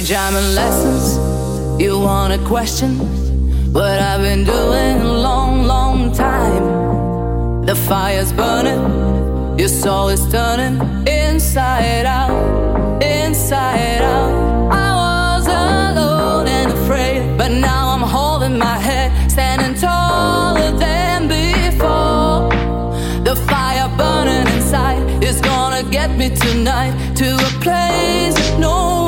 you jamming lessons. You want a question? What I've been doing a long, long time. The fire's burning, your soul is turning inside out, inside out. I was alone and afraid, but now I'm holding my head, standing taller than before. The fire burning inside is gonna get me tonight to a place no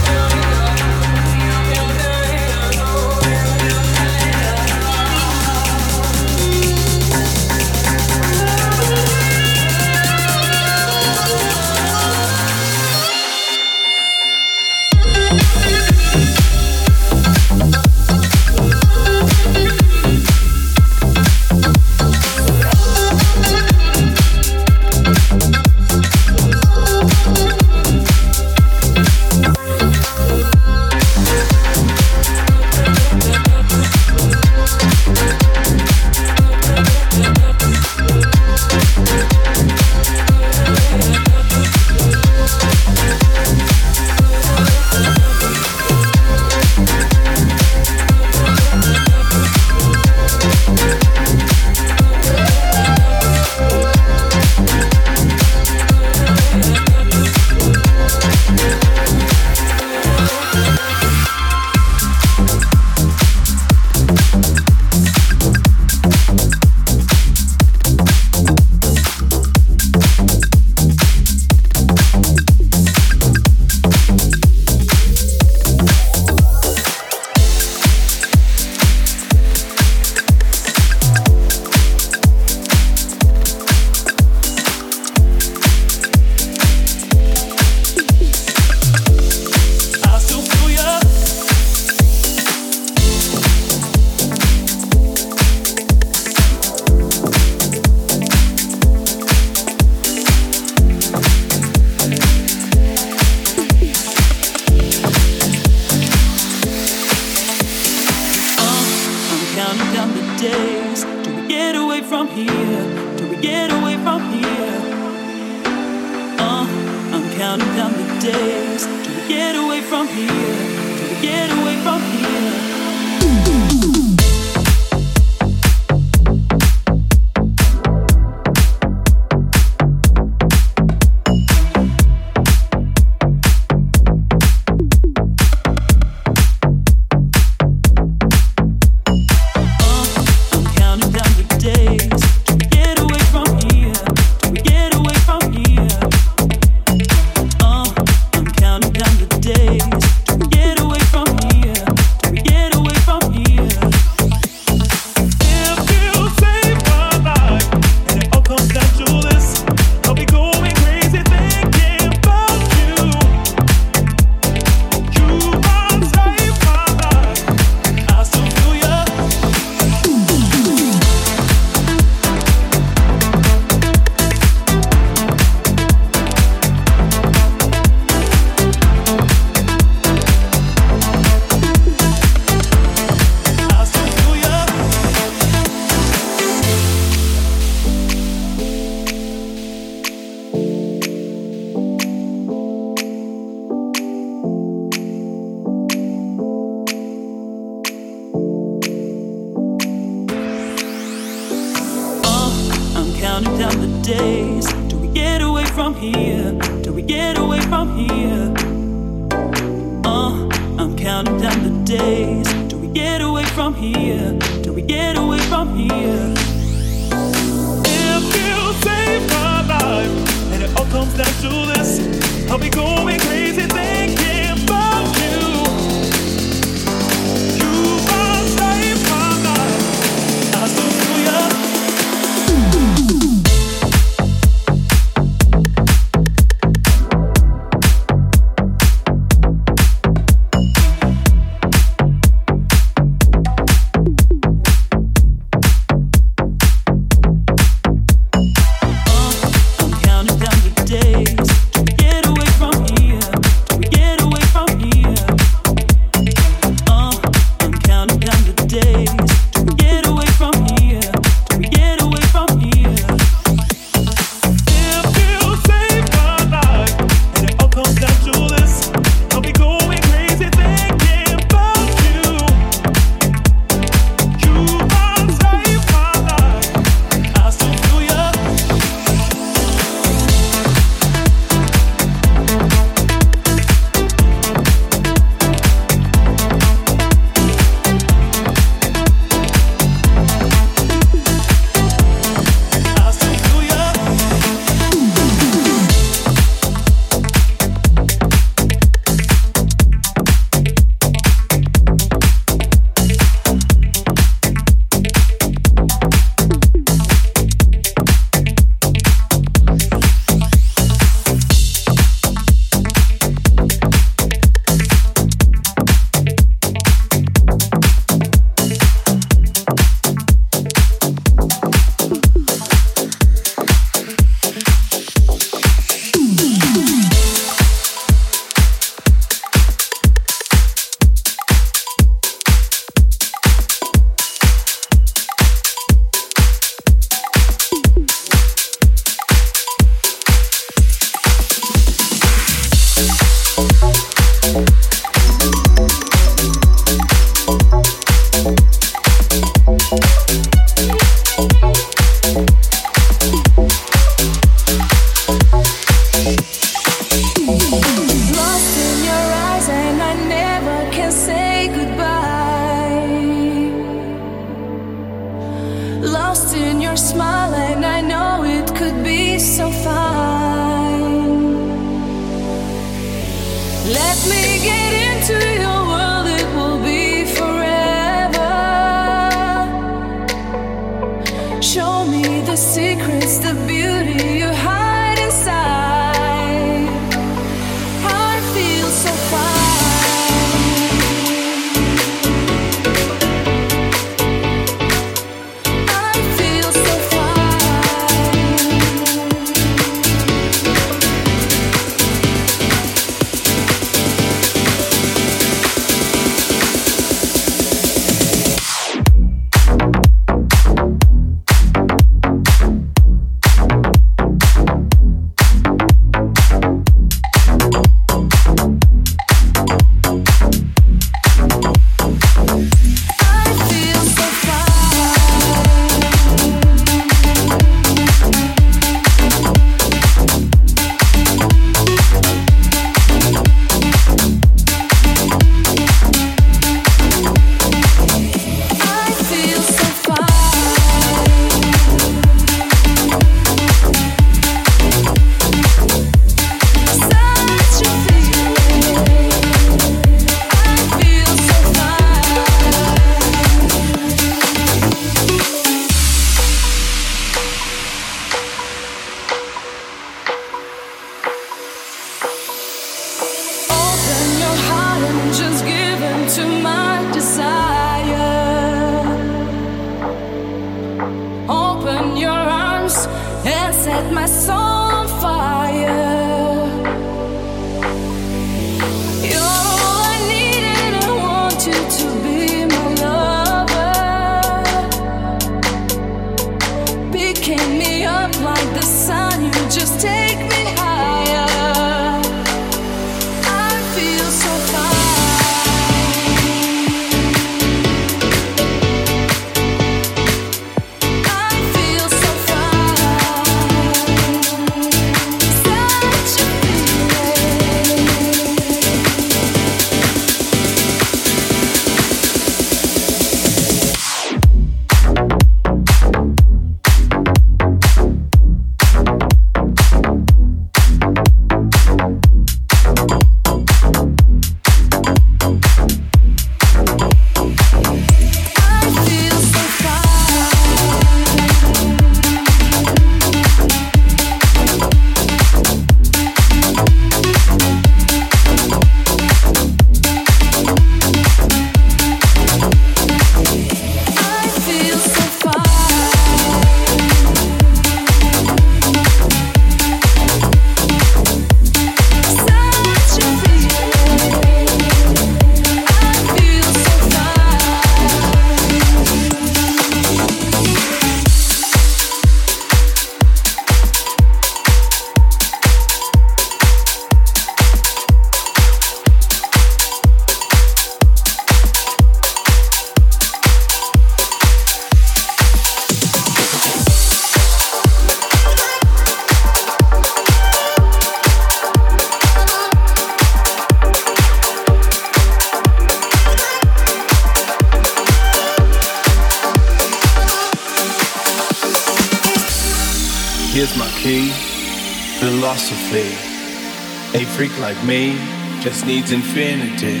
like me just needs infinity.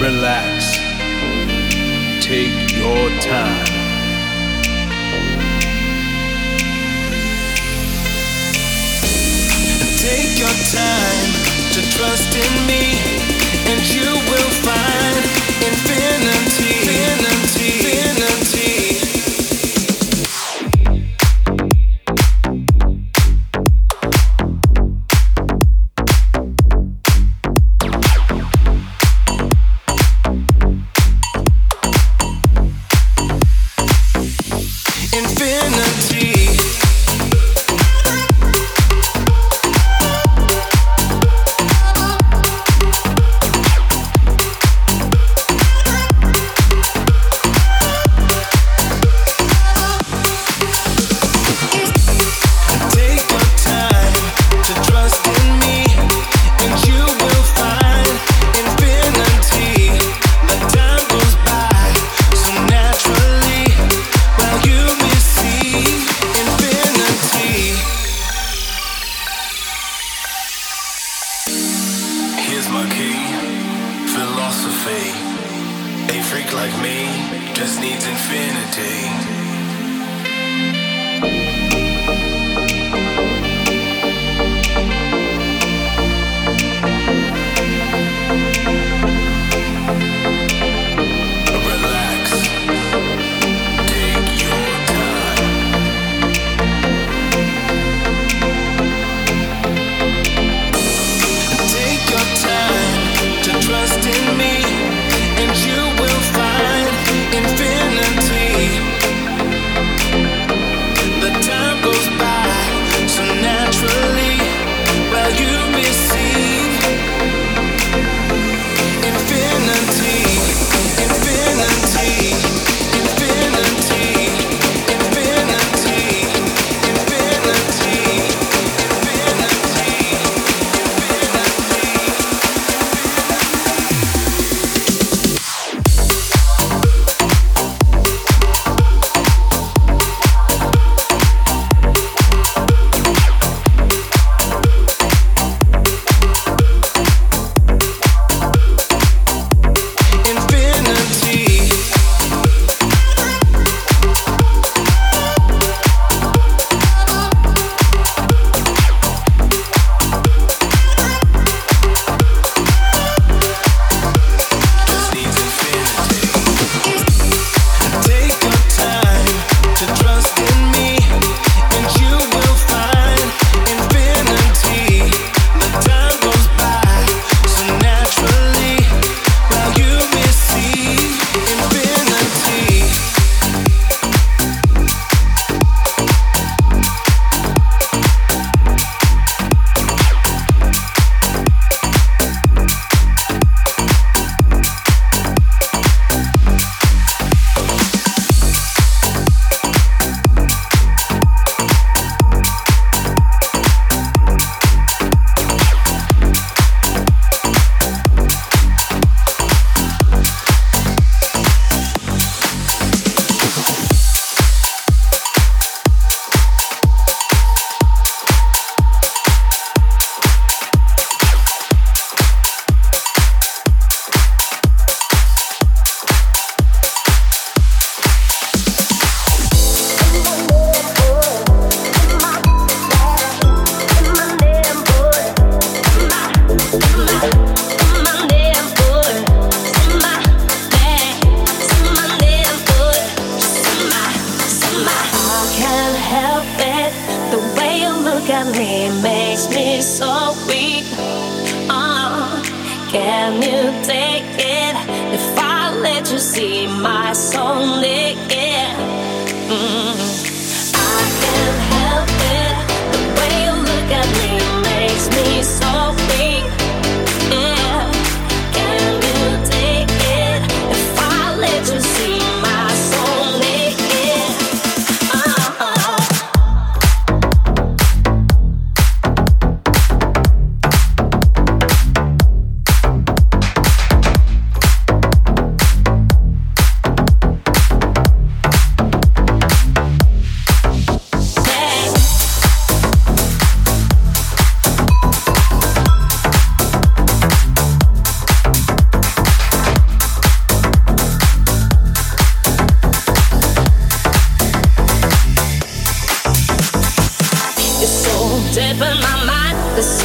Relax. Take your time. Take your time to trust in me and you will find infinity,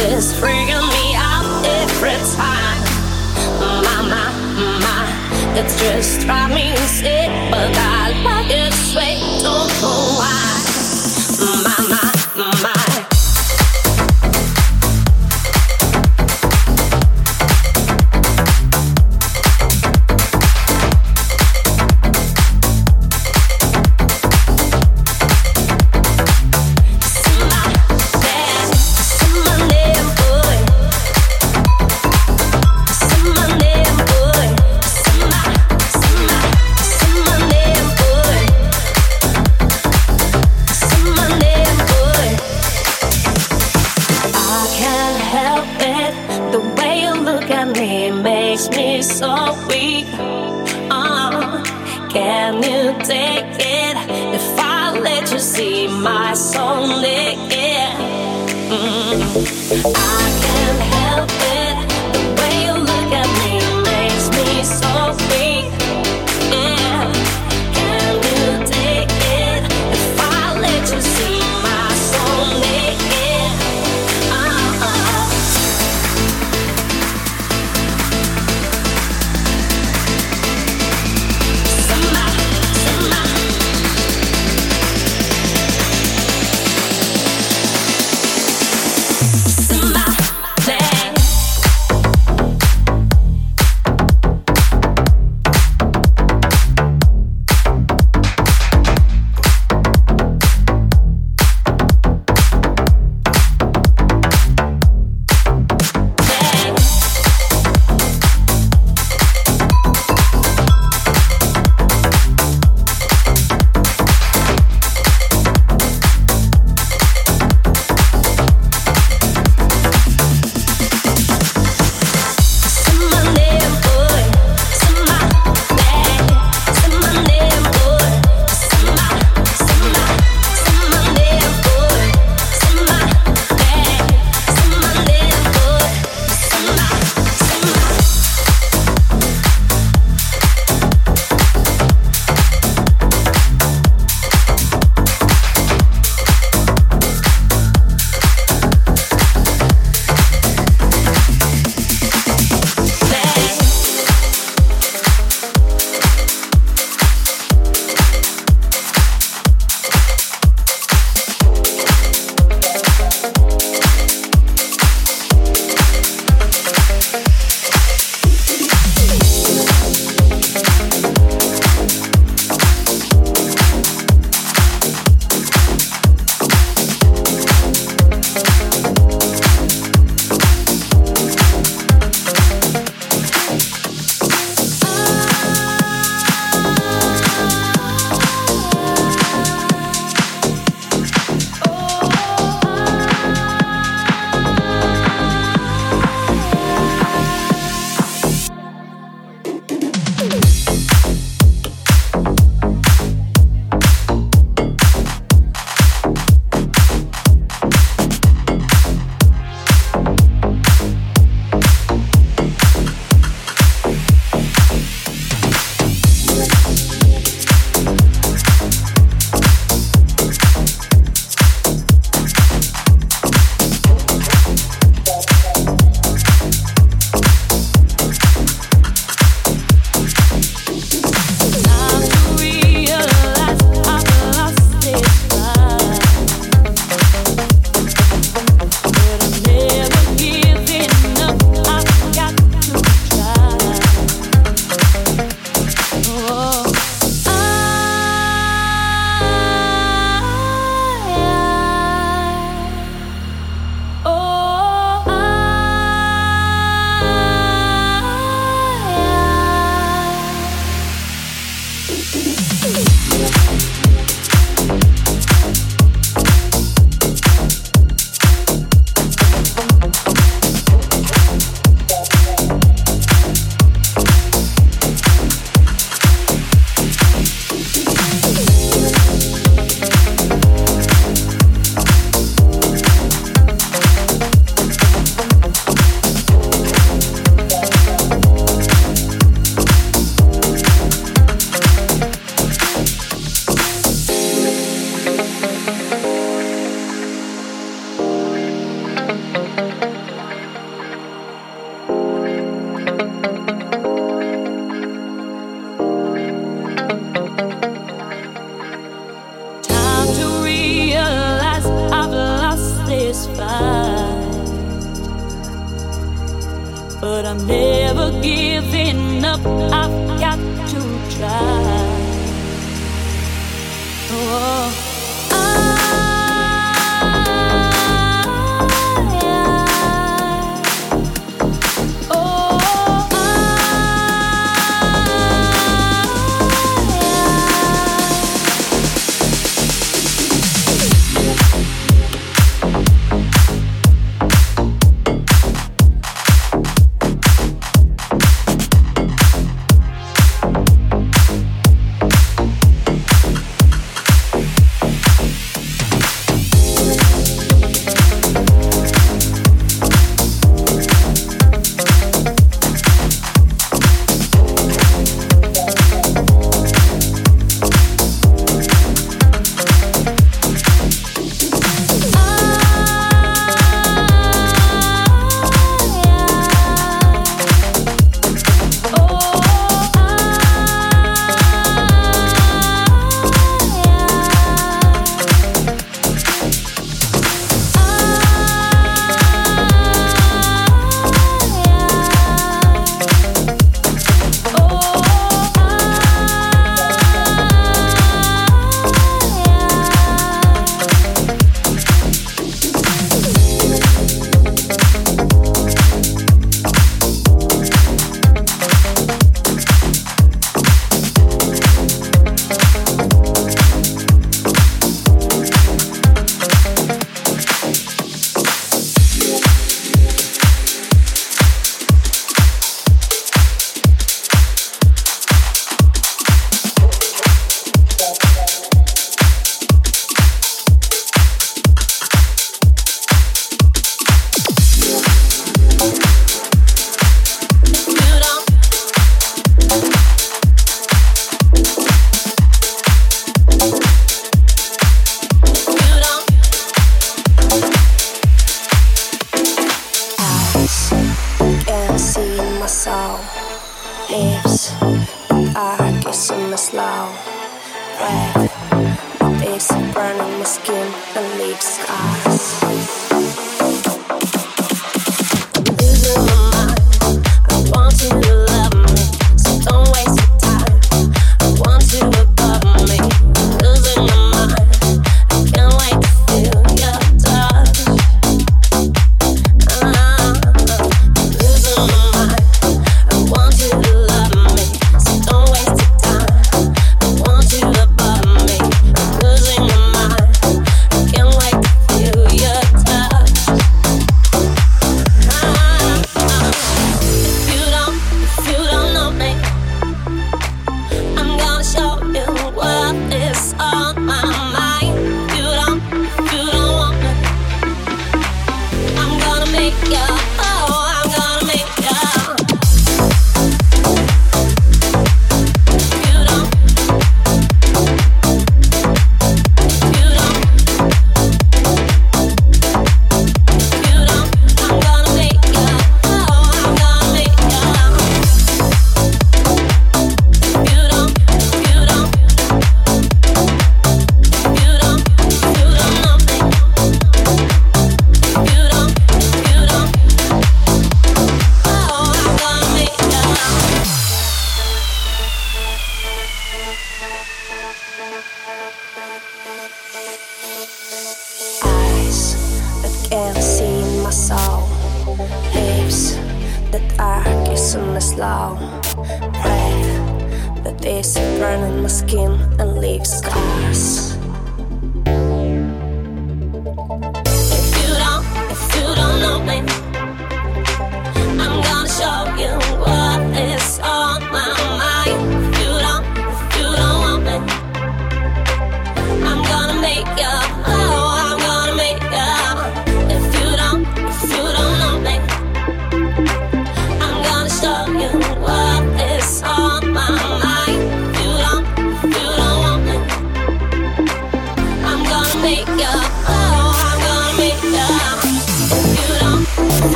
is freaking me out every time. My, my, my, it's just driving me sick, but I like it sweet. Don't